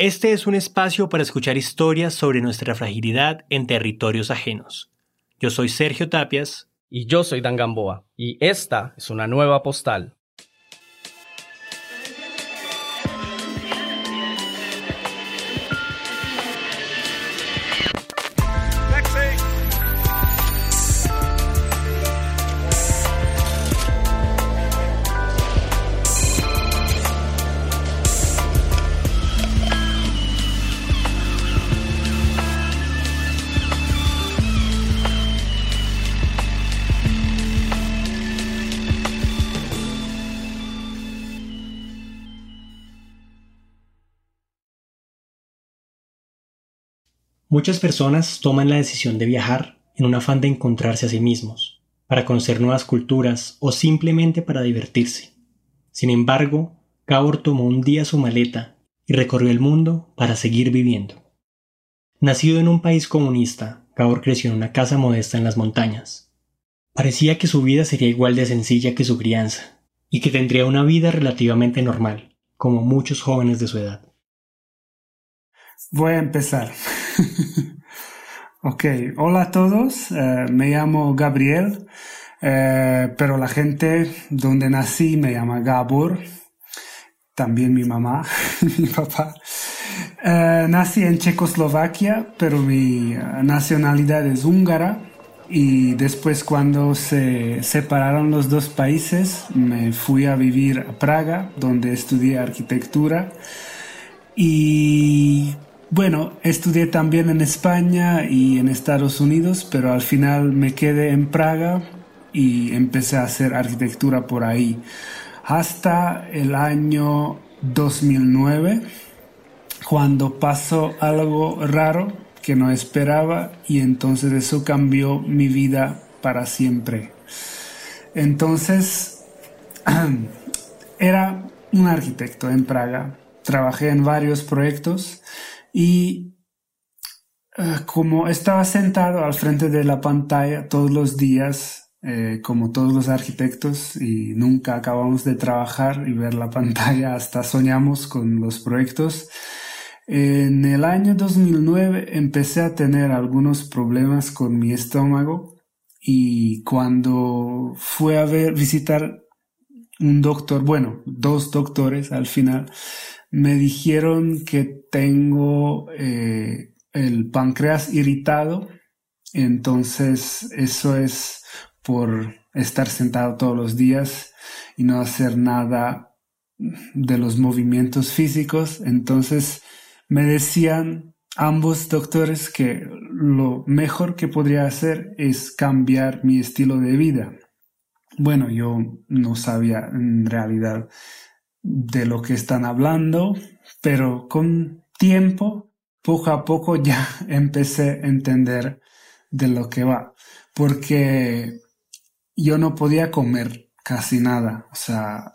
Este es un espacio para escuchar historias sobre nuestra fragilidad en territorios ajenos. Yo soy Sergio Tapias. Y yo soy Dan Gamboa. Y esta es una nueva postal. Muchas personas toman la decisión de viajar en un afán de encontrarse a sí mismos, para conocer nuevas culturas o simplemente para divertirse. Sin embargo, Gabor tomó un día su maleta y recorrió el mundo para seguir viviendo. Nacido en un país comunista, Gabor creció en una casa modesta en las montañas. Parecía que su vida sería igual de sencilla que su crianza, y que tendría una vida relativamente normal, como muchos jóvenes de su edad. Voy a empezar. ok, hola a todos, eh, me llamo Gabriel, eh, pero la gente donde nací me llama Gabor, también mi mamá, mi papá. Eh, nací en Checoslovaquia, pero mi nacionalidad es húngara. Y después cuando se separaron los dos países, me fui a vivir a Praga, donde estudié arquitectura. Y bueno, estudié también en España y en Estados Unidos, pero al final me quedé en Praga y empecé a hacer arquitectura por ahí. Hasta el año 2009, cuando pasó algo raro que no esperaba y entonces eso cambió mi vida para siempre. Entonces, era un arquitecto en Praga. Trabajé en varios proyectos y eh, como estaba sentado al frente de la pantalla todos los días, eh, como todos los arquitectos, y nunca acabamos de trabajar y ver la pantalla hasta soñamos con los proyectos, en el año 2009 empecé a tener algunos problemas con mi estómago y cuando fui a ver, visitar un doctor, bueno, dos doctores al final, me dijeron que tengo eh, el páncreas irritado, entonces eso es por estar sentado todos los días y no hacer nada de los movimientos físicos. Entonces me decían ambos doctores que lo mejor que podría hacer es cambiar mi estilo de vida. Bueno, yo no sabía en realidad de lo que están hablando, pero con tiempo, poco a poco ya empecé a entender de lo que va, porque yo no podía comer casi nada, o sea,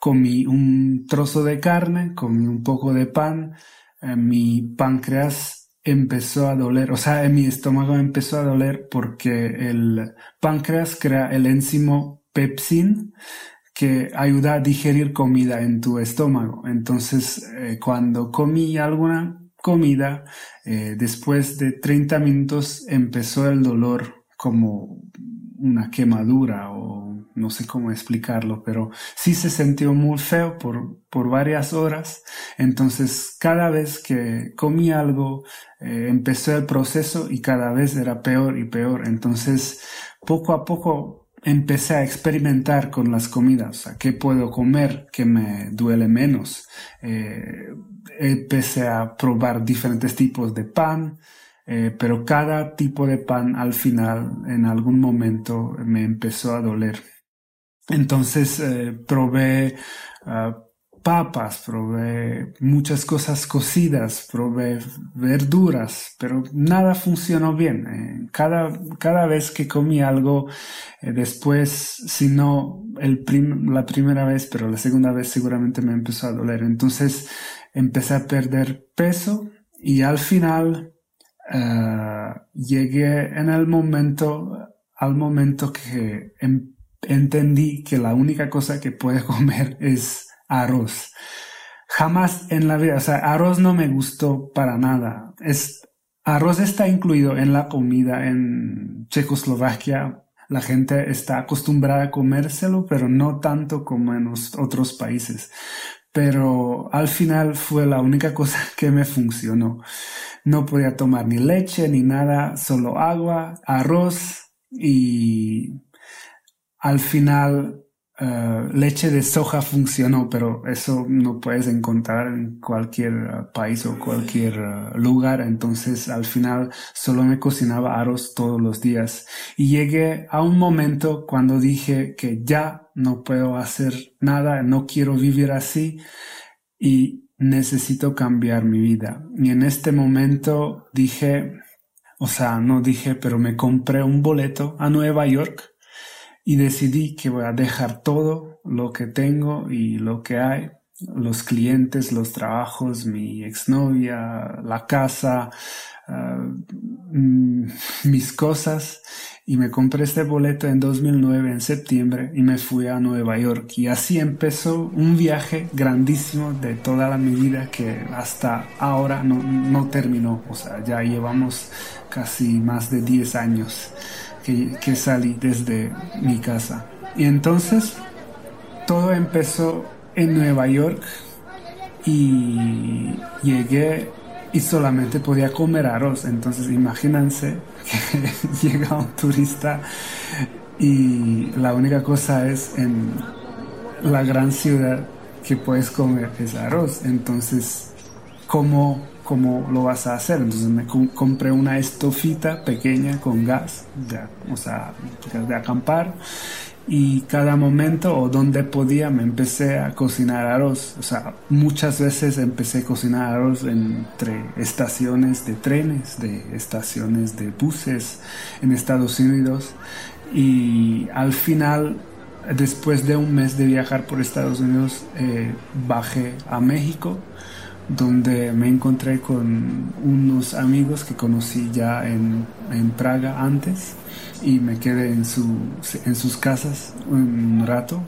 comí un trozo de carne, comí un poco de pan, eh, mi páncreas empezó a doler, o sea, mi estómago empezó a doler porque el páncreas crea el enzimo pepsin, que ayuda a digerir comida en tu estómago. Entonces, eh, cuando comí alguna comida, eh, después de 30 minutos empezó el dolor como una quemadura o no sé cómo explicarlo, pero sí se sintió muy feo por, por varias horas. Entonces, cada vez que comí algo, eh, empezó el proceso y cada vez era peor y peor. Entonces, poco a poco empecé a experimentar con las comidas, qué puedo comer que me duele menos. Eh, empecé a probar diferentes tipos de pan, eh, pero cada tipo de pan al final, en algún momento, me empezó a doler. Entonces eh, probé ah, papas, probé muchas cosas cocidas, probé verduras, pero nada funcionó bien. Eh, cada, cada vez que comí algo, eh, después, si no el la primera vez, pero la segunda vez seguramente me empezó a doler. Entonces empecé a perder peso y al final eh, llegué en el momento, al momento que entendí que la única cosa que puedo comer es arroz. jamás en la vida, o sea, arroz no me gustó para nada. Es, arroz está incluido en la comida en Checoslovaquia. La gente está acostumbrada a comérselo, pero no tanto como en los otros países. Pero al final fue la única cosa que me funcionó. No podía tomar ni leche ni nada, solo agua, arroz y al final eh, leche de soja funcionó, pero eso no puedes encontrar en cualquier eh, país o cualquier eh, lugar. Entonces al final solo me cocinaba arroz todos los días. Y llegué a un momento cuando dije que ya no puedo hacer nada, no quiero vivir así y necesito cambiar mi vida. Y en este momento dije, o sea, no dije, pero me compré un boleto a Nueva York y decidí que voy a dejar todo lo que tengo y lo que hay, los clientes, los trabajos, mi exnovia, la casa, ah, mm, mis cosas. Y me compré este boleto en 2009 en septiembre y me fui a Nueva York. Y así empezó un viaje grandísimo de toda la mi vida que hasta ahora no, no terminó, o sea, ya llevamos casi más de 10 años que, salí desde mi casa. Y entonces todo empezó en Nueva York y llegué y solamente podía comer arroz. Entonces imagínense que llega un turista y la única cosa es en la gran ciudad que puedes comer es arroz. Entonces, ¿cómo cómo lo vas a hacer. Entonces me compré una estofita pequeña con gas, de, o sea, de acampar. Y cada momento o donde podía me empecé a cocinar arroz. O sea, muchas veces empecé a cocinar arroz entre estaciones de trenes, de estaciones de buses en Estados Unidos. Y al final después de un mes de viajar por Estados Unidos, eh, bajé a México donde me encontré con unos amigos que conocí ya en, Praga antes y me quedé en, su, en sus casas un rato.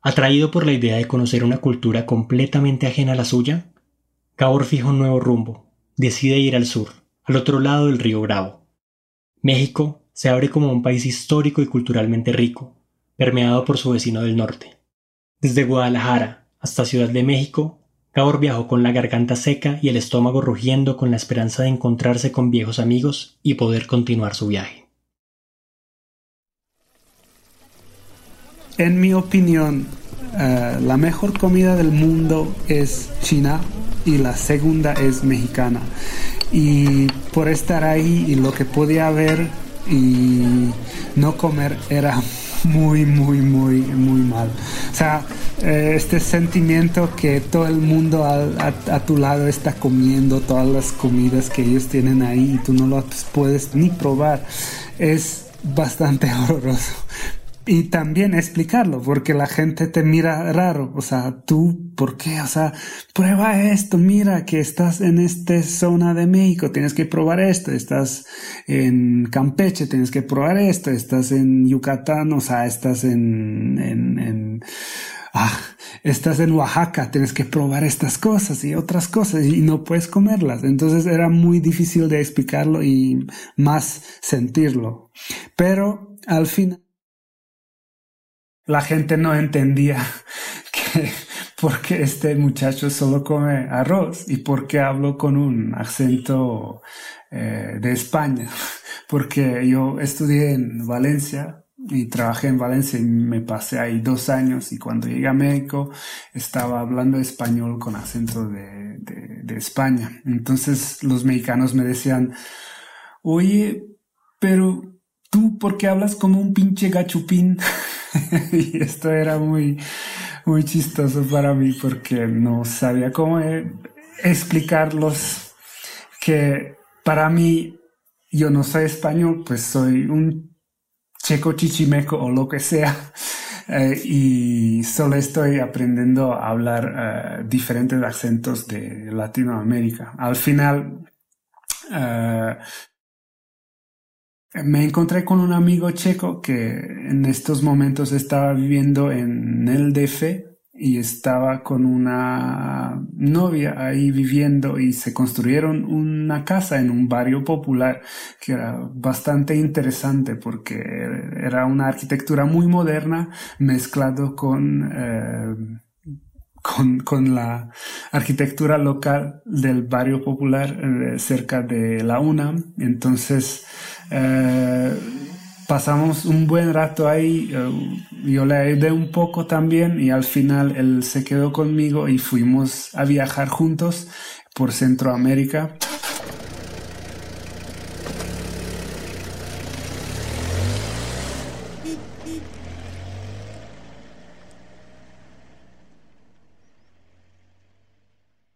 Atraído por la idea de conocer una cultura completamente ajena a la suya, Gabor fija un nuevo rumbo, decide ir al sur, al otro lado del río Bravo. México se abre como un país histórico y culturalmente rico, permeado por su vecino del norte. Desde Guadalajara, hasta Ciudad de México, Gabor viajó con la garganta seca y el estómago rugiendo con la esperanza de encontrarse con viejos amigos y poder continuar su viaje. En mi opinión, eh, la mejor comida del mundo es china y la segunda es mexicana. Y por estar ahí y lo que podía ver y no comer era muy, muy, muy, muy mal. O sea, eh, este sentimiento que todo el mundo a, tu lado está comiendo todas las comidas que ellos tienen ahí y tú no lo puedes ni probar, es bastante horroroso y también explicarlo, porque la gente te mira raro, o sea, tú, ¿por qué? O sea, prueba esto, mira que estás en esta zona de México, tienes que probar esto, estás en Campeche, tienes que probar esto, estás en Yucatán, o sea, estás en, en, en ah, estás en Oaxaca, tienes que probar estas cosas y otras cosas y no puedes comerlas. Entonces era muy difícil de explicarlo y más sentirlo. Pero al final la gente no entendía que por qué este muchacho solo come arroz y por qué hablo con un acento eh, de España. Porque yo estudié en Valencia y trabajé en Valencia y me pasé ahí dos años y cuando llegué a México estaba hablando español con acento de, de España. Entonces los mexicanos me decían, oye, pero tú, ¿por qué hablas como un pinche gachupín? y esto era muy, muy chistoso para mí porque no sabía cómo eh, explicarlos que para mí yo no soy español, pues soy un checo chichimeco o lo que sea. Eh, y solo estoy aprendiendo a hablar eh, diferentes acentos de Latinoamérica. Al final, me encontré con un amigo checo que en estos momentos estaba viviendo en el DF y estaba con una novia ahí viviendo y se construyeron una casa en un barrio popular que era bastante interesante porque era una arquitectura muy moderna mezclado con eh, con, con, la arquitectura local del barrio popular eh, cerca de la UNAM. Entonces, eh, pasamos un buen rato ahí, eh, yo le ayudé un poco también y al final él se quedó conmigo y fuimos a viajar juntos por Centroamérica.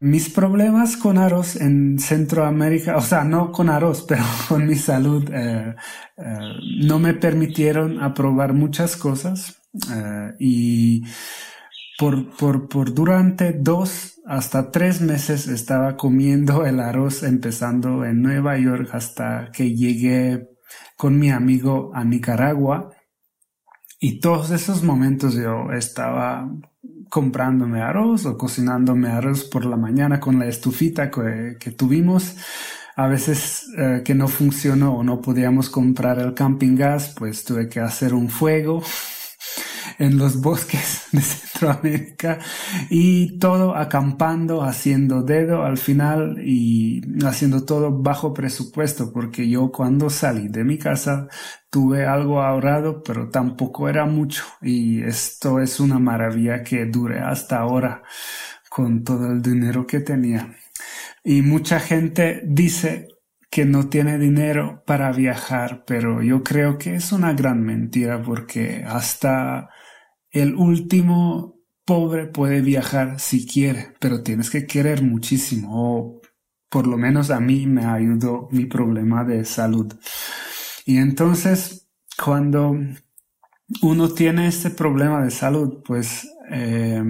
Mis problemas con arroz en Centroamérica, o sea, no con arroz, pero con mi salud, eh, eh, no me permitieron aprobar muchas cosas eh, y por, por, por durante dos hasta tres meses estaba comiendo el arroz empezando en Nueva York hasta que llegué con mi amigo a Nicaragua. Y todos esos momentos yo estaba comprándome arroz o cocinándome arroz por la mañana con la estufita que, tuvimos. A veces eh, que no funcionó o no podíamos comprar el camping gas, pues tuve que hacer un fuego en los bosques de Centroamérica y todo acampando, haciendo dedo al final y haciendo todo bajo presupuesto porque yo cuando salí de mi casa tuve algo ahorrado pero tampoco era mucho y esto es una maravilla que dure hasta ahora con todo el dinero que tenía. Y mucha gente dice que no tiene dinero para viajar, pero yo creo que es una gran mentira porque hasta el último pobre puede viajar si quiere, pero tienes que querer muchísimo, o por lo menos a mí me ayudó mi problema de salud. Y entonces, cuando uno tiene este problema de salud, pues eh,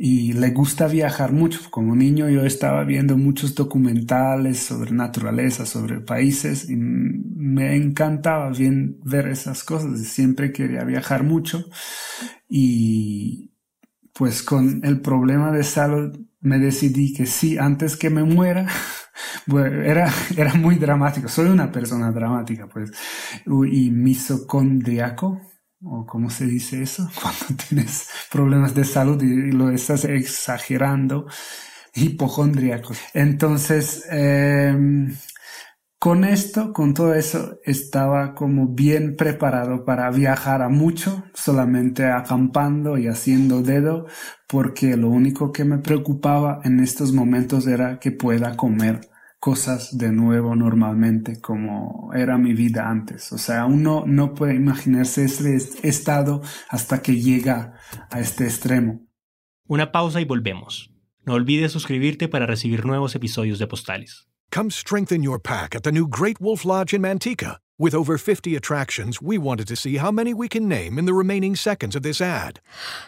y le gusta viajar mucho. Como niño yo estaba viendo muchos documentales sobre naturaleza, sobre países y me encantaba bien ver esas cosas. Siempre quería viajar mucho y pues con el problema de salud me decidí que sí, antes que me muera, era, era muy dramático. Soy una persona dramática, pues, y misocondriaco o cómo se dice eso, cuando tienes problemas de salud y, lo estás exagerando, hipocondríaco. Entonces, em, con esto, con todo eso, estaba como bien preparado para viajar a mucho, solamente acampando y haciendo dedo, porque lo único que me preocupaba en estos momentos era que pueda comer cosas de nuevo normalmente como era mi vida antes. O sea, uno no puede imaginarse ese estado hasta que llega a este extremo. Una pausa y volvemos. No olvides suscribirte para recibir nuevos episodios de Postales. Come strengthen your pack at the new Great Wolf Lodge in Manteca. With over 50 attractions, we wanted to see how many we can name in the remaining seconds of this ad.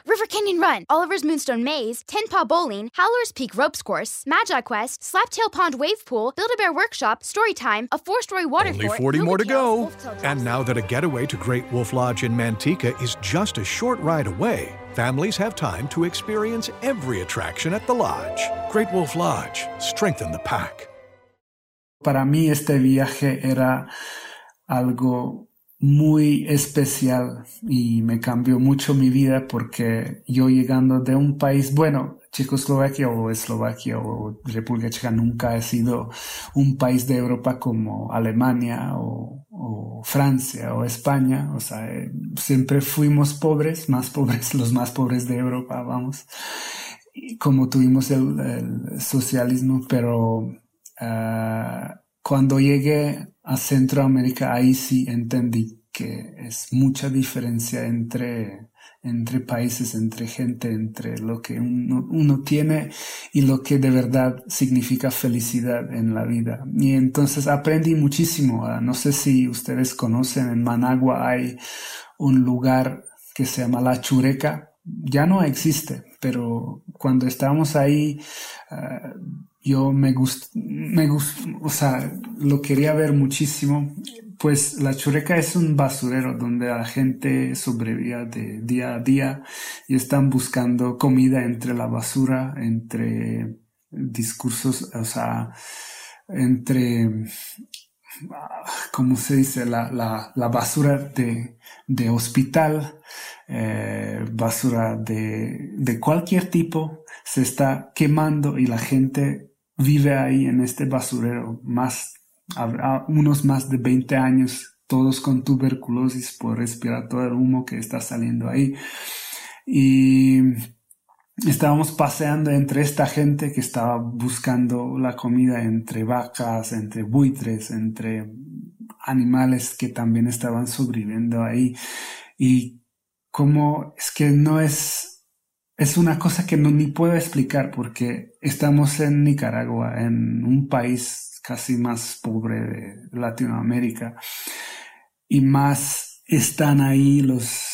River Canyon Run, Oliver's Moonstone Maze, Ten Paw Bowling, Howler's Peak Ropes Course, Magi Quest, Slaptail Pond Wave Pool, Build-A-Bear Workshop, Storytime, a four-story water Only 40 more to go. And now that a getaway to Great Wolf Lodge in Manteca is just a short ride away, families have time to experience every attraction at the lodge. Great Wolf Lodge, strengthen the pack. Para mí este viaje era algo muy especial y me cambió mucho mi vida porque yo llegando de un país, bueno, Checoslovaquia o Eslovaquia o República Checa nunca ha sido un país de Europa como Alemania o, Francia o España, o sea, eh, siempre fuimos pobres, más pobres, los más pobres de Europa, vamos, como tuvimos el, socialismo, pero ah, cuando llegué a Centroamérica, ahí sí entendí que es mucha diferencia entre, entre países, entre gente, entre lo que uno, tiene y lo que de verdad significa felicidad en la vida. Y entonces aprendí muchísimo. Ah, no sé si ustedes conocen, en Managua hay un lugar que se llama La Chureca. Ya no existe, pero cuando estábamos ahí, ah, yo me gust, me gust, o sea, lo quería ver muchísimo pues la chureca es un basurero donde la gente sobrevivía de día a día y están buscando comida entre la basura, entre discursos, o sea, entre, ¿cómo se dice? La, la, la basura de, de hospital, eh, basura de, de cualquier tipo, se está quemando y la gente vive ahí en este basurero más unos más de 20 años, todos con tuberculosis por respirar todo el humo que está saliendo ahí. Y estábamos paseando entre esta gente que estaba buscando la comida entre vacas, entre buitres, entre animales que también estaban sobreviviendo ahí. Y como es que no es, es una cosa que no ni puedo explicar porque estamos en Nicaragua, en un país casi más pobre de Latinoamérica y más están ahí los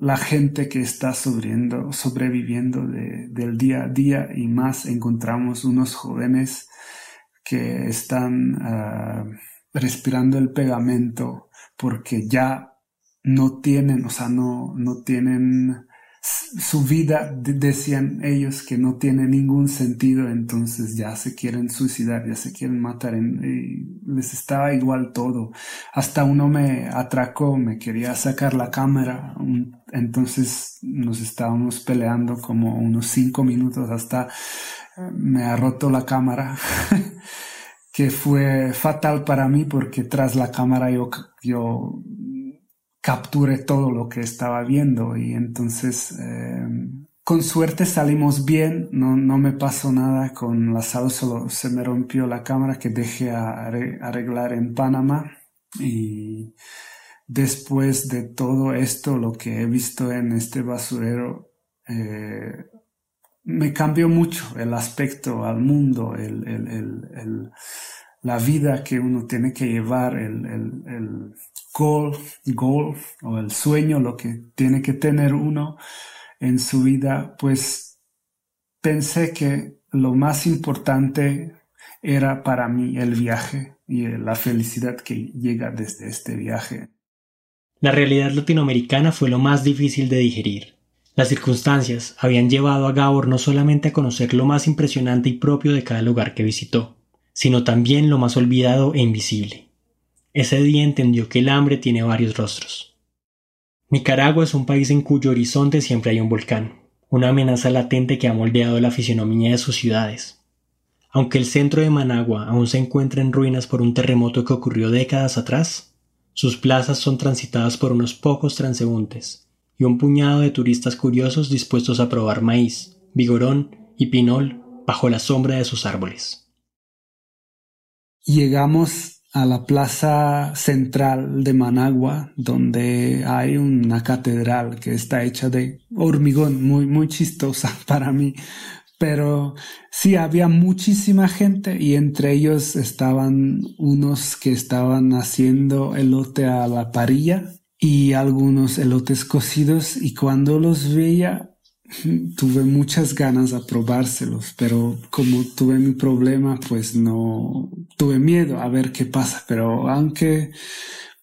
la gente que está sobreviviendo, sobreviviendo del día a día y más encontramos unos jóvenes que están ah, respirando el pegamento porque ya no tienen, o sea, no, no tienen su vida, decían ellos, que no tiene ningún sentido, entonces ya se quieren suicidar, ya se quieren matar, y les estaba igual todo. Hasta uno me atracó, me quería sacar la cámara, entonces nos estábamos peleando como unos cinco minutos hasta eh, me ha roto la cámara. que fue fatal para mí porque tras la cámara yo, yo capture todo lo que estaba viendo y entonces eh, con suerte salimos bien, no, no me pasó nada con la sala, solo se me rompió la cámara que dejé a arreglar en Panamá y después de todo esto, lo que he visto en este basurero, eh, me cambió mucho el aspecto al mundo, el, el, el, la vida que uno tiene que llevar, el, goal, goal o el sueño, lo que tiene que tener uno en su vida, pues pensé que lo más importante era para mí el viaje y la felicidad que llega desde este viaje. La realidad latinoamericana fue lo más difícil de digerir. Las circunstancias habían llevado a Gabor no solamente a conocer lo más impresionante y propio de cada lugar que visitó, sino también lo más olvidado e invisible, ese día entendió que el hambre tiene varios rostros. Nicaragua es un país en cuyo horizonte siempre hay un volcán, una amenaza latente que ha moldeado la fisionomía de sus ciudades. Aunque el centro de Managua aún se encuentra en ruinas por un terremoto que ocurrió décadas atrás, sus plazas son transitadas por unos pocos transeúntes y un puñado de turistas curiosos dispuestos a probar maíz, vigorón y pinol bajo la sombra de sus árboles. Llegamos a la plaza central de Managua, donde hay una catedral que está hecha de hormigón, muy, muy chistosa para mí. Pero sí, había muchísima gente y entre ellos estaban unos que estaban haciendo elote a la parilla y algunos elotes cocidos y cuando los veía tuve muchas ganas de probárselos, pero como tuve mi problema, pues no tuve miedo a ver qué pasa, pero aunque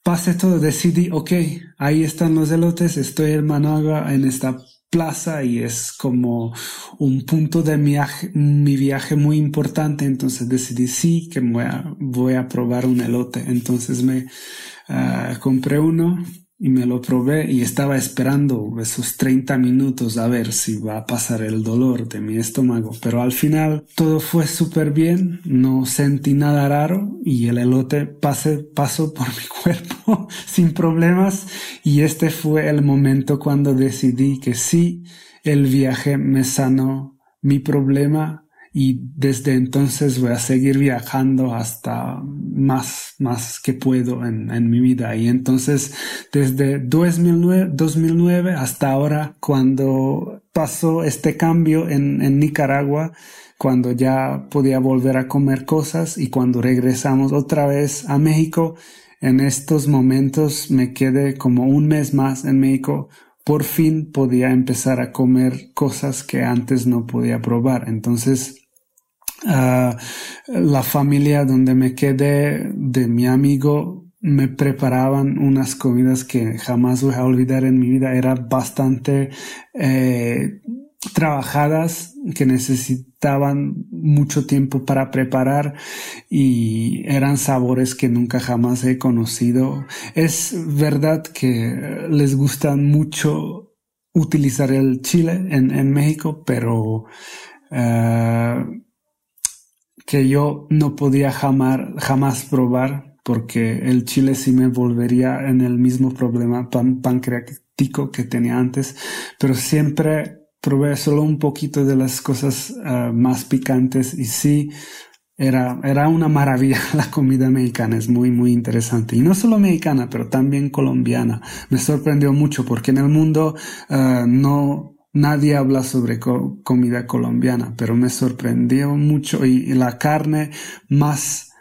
pase todo, decidí, ok, ahí están los elotes, estoy en Managua, en esta plaza y es como un punto de mi viaje, mi viaje muy importante, entonces decidí sí que voy a, voy a probar un elote, entonces me ah, compré uno y me lo probé y estaba esperando esos 30 minutos a ver si va a pasar el dolor de mi estómago, pero al final todo fue súper bien, no sentí nada raro y el elote pase, pasó por mi cuerpo sin problemas. Y este fue el momento cuando decidí que sí, el viaje me sanó mi problema y desde entonces voy a seguir viajando hasta más, más que puedo en, en mi vida. Y entonces desde 2009, 2009 hasta ahora, cuando pasó este cambio en, en Nicaragua, cuando ya podía volver a comer cosas y cuando regresamos otra vez a México, en estos momentos me quedé como un mes más en México por fin podía empezar a comer cosas que antes no podía probar. Entonces, la familia donde me quedé de mi amigo me preparaban unas comidas que jamás voy a olvidar en mi vida. Eran bastante eh, trabajadas, que necesitaban mucho tiempo para preparar y eran sabores que nunca jamás he conocido. Es verdad que les gusta mucho utilizar el chile en, México, pero eh, que yo no podía jamás, probar porque el chile sí me volvería en el mismo problema pancreático que tenía antes, pero siempre probé solo un poquito de las cosas ah, más picantes y sí, era, era una maravilla la comida mexicana, es muy, muy interesante. Y no solo mexicana, pero también colombiana. Me sorprendió mucho porque en el mundo ah, no, nadie habla sobre comida colombiana, pero me sorprendió mucho y, la carne más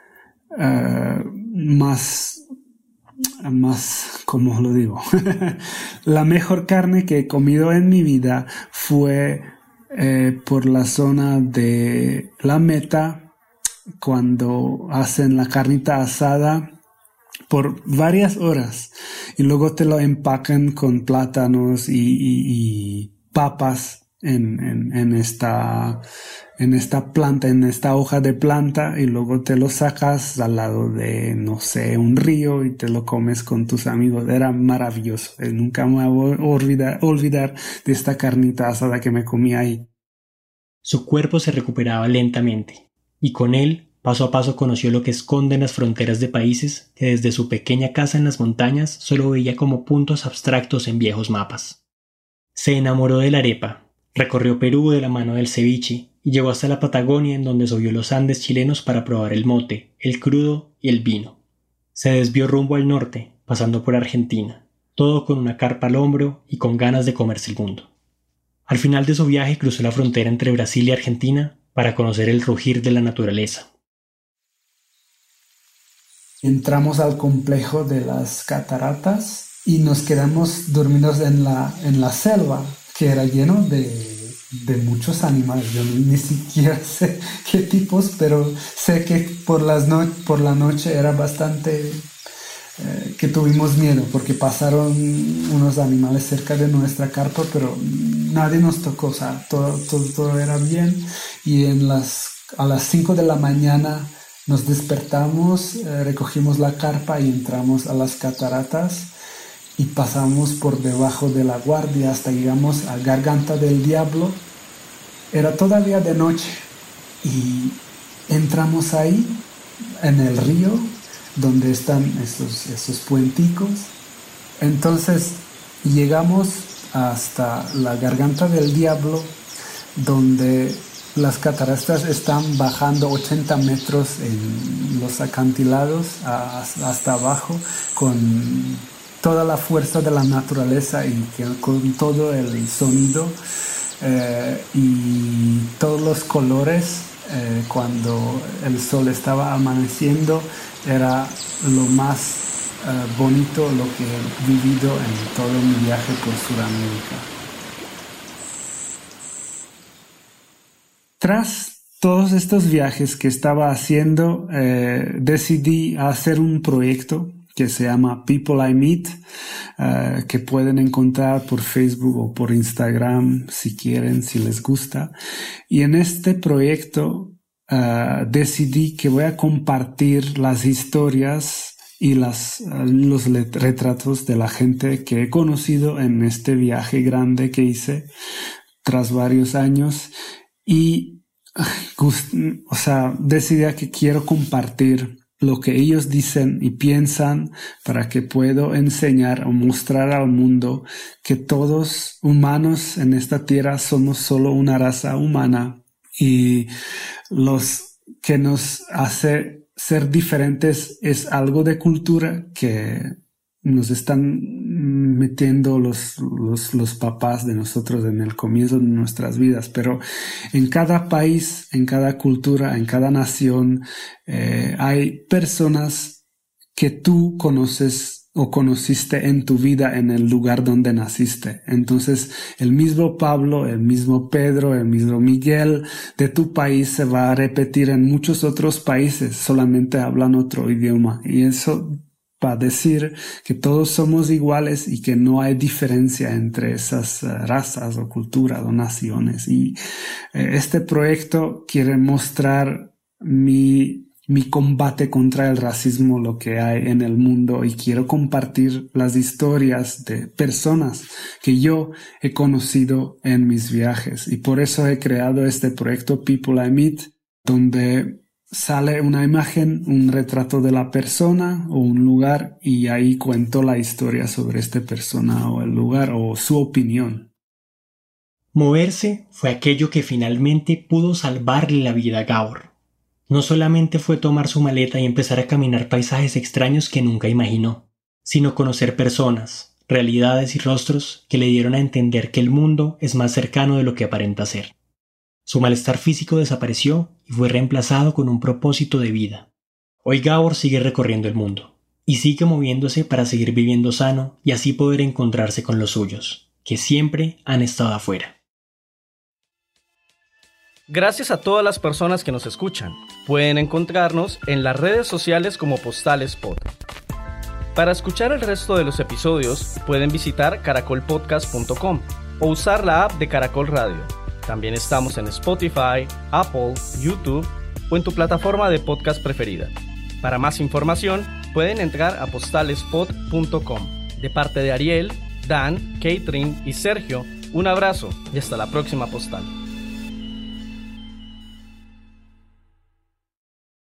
ah, más, más, como lo digo? la mejor carne que he comido en mi vida fue eh, por la zona de la meta cuando hacen la carnita asada por varias horas y luego te lo empacan con plátanos y papas en, en, esta, planta, en esta hoja de planta y luego te lo sacas al lado de, no sé, un río y te lo comes con tus amigos. Era maravilloso. Eh, nunca me voy a olvidar, olvidar de esta carnita asada que me comí ahí. Su cuerpo se recuperaba lentamente y con él paso a paso conoció lo que esconden las fronteras de países que desde su pequeña casa en las montañas solo veía como puntos abstractos en viejos mapas. Se enamoró de la arepa, Recorrió Perú de la mano del ceviche y llegó hasta la Patagonia en donde subió los Andes chilenos para probar el mote, el crudo y el vino. Se desvió rumbo al norte, pasando por Argentina, todo con una carpa al hombro y con ganas de comerse el mundo. Al final de su viaje cruzó la frontera entre Brasil y Argentina para conocer el rugir de la naturaleza. Entramos al complejo de las cataratas y nos quedamos dormidos en la, en la selva, que era lleno de, de muchos animales. Yo ni siquiera sé qué tipos, pero sé que por, las no, por la noche era bastante eh, que tuvimos miedo porque pasaron unos animales cerca de nuestra carpa, pero nadie nos tocó, o sea, todo, todo, era bien. Y en las, a las 5 de la mañana nos despertamos, eh, recogimos la carpa y entramos a las cataratas y pasamos por debajo de la guardia hasta llegamos a Garganta del Diablo. Era todavía de noche y entramos ahí en el río donde están esos, puenticos. Entonces llegamos hasta la Garganta del Diablo donde las cataratas están bajando 80 metros en los acantilados hasta abajo con toda la fuerza de la naturaleza y con todo el sonido eh, y todos los colores eh, cuando el sol estaba amaneciendo era lo más eh, bonito lo que he vivido en todo mi viaje por Sudamérica. Tras todos estos viajes que estaba haciendo, decidí hacer un proyecto que se llama People I Meet, eh, que pueden encontrar por Facebook o por Instagram si quieren, si les gusta. Y en este proyecto eh, decidí que voy a compartir las historias y las, eh, los retratos de la gente que he conocido en este viaje grande que hice tras varios años y, o sea, decidí que quiero compartir lo que ellos dicen y piensan para que puedo enseñar o mostrar al mundo que todos humanos en esta tierra somos solo una raza humana y los que nos hace ser diferentes es algo de cultura que nos están metiendo los, los, papás de nosotros en el comienzo de nuestras vidas, pero en cada país, en cada cultura, en cada nación, eh, hay personas que tú conoces o conociste en tu vida en el lugar donde naciste. Entonces, el mismo Pablo, el mismo Pedro, el mismo Miguel de tu país se va a repetir en muchos otros países, solamente hablan otro idioma. Y eso para decir que todos somos iguales y que no hay diferencia entre esas eh, razas o culturas o naciones. Y eh, este proyecto quiere mostrar mi, mi combate contra el racismo, lo que hay en el mundo y quiero compartir las historias de personas que yo he conocido en mis viajes. Y por eso he creado este proyecto People I Meet, donde sale una imagen, un retrato de la persona o un lugar y ahí cuento la historia sobre esta persona o el lugar o su opinión. Moverse fue aquello que finalmente pudo salvarle la vida a Gabor. No solamente fue tomar su maleta y empezar a caminar paisajes extraños que nunca imaginó, sino conocer personas, realidades y rostros que le dieron a entender que el mundo es más cercano de lo que aparenta ser. Su malestar físico desapareció y fue reemplazado con un propósito de vida. Hoy Gabor sigue recorriendo el mundo y sigue moviéndose para seguir viviendo sano y así poder encontrarse con los suyos, que siempre han estado afuera. Gracias a todas las personas que nos escuchan. Pueden encontrarnos en las redes sociales como Postales Pod. Para escuchar el resto de los episodios, pueden visitar caracolpodcast.com o usar la app de Caracol Radio. También estamos en Spotify, Apple, YouTube o en tu plataforma de podcast preferida. Para más información, pueden entrar a postalespot.com. De parte de Ariel, Dan, Catherine y Sergio, un abrazo y hasta la próxima postal.